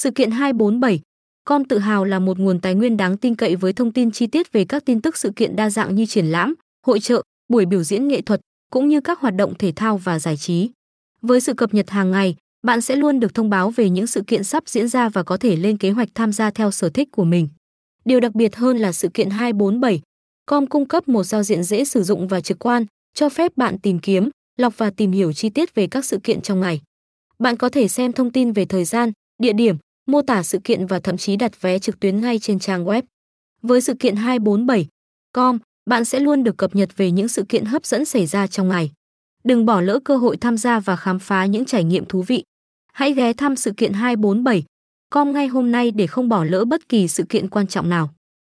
Sự kiện 247 Com tự hào là một nguồn tài nguyên đáng tin cậy với thông tin chi tiết về các tin tức sự kiện đa dạng như triển lãm, hội trợ, buổi biểu diễn nghệ thuật cũng như các hoạt động thể thao và giải trí. Với sự cập nhật hàng ngày, bạn sẽ luôn được thông báo về những sự kiện sắp diễn ra và có thể lên kế hoạch tham gia theo sở thích của mình. Điều đặc biệt hơn là sự kiện 247 Com cung cấp một giao diện dễ sử dụng và trực quan, cho phép bạn tìm kiếm, lọc và tìm hiểu chi tiết về các sự kiện trong ngày. Bạn có thể xem thông tin về thời gian, địa điểm, mô tả sự kiện và thậm chí đặt vé trực tuyến ngay trên trang web. Với sự kiện 247.com, bạn sẽ luôn được cập nhật về những sự kiện hấp dẫn xảy ra trong ngày. Đừng bỏ lỡ cơ hội tham gia và khám phá những trải nghiệm thú vị. Hãy ghé thăm sự kiện 247.com ngay hôm nay để không bỏ lỡ bất kỳ sự kiện quan trọng nào.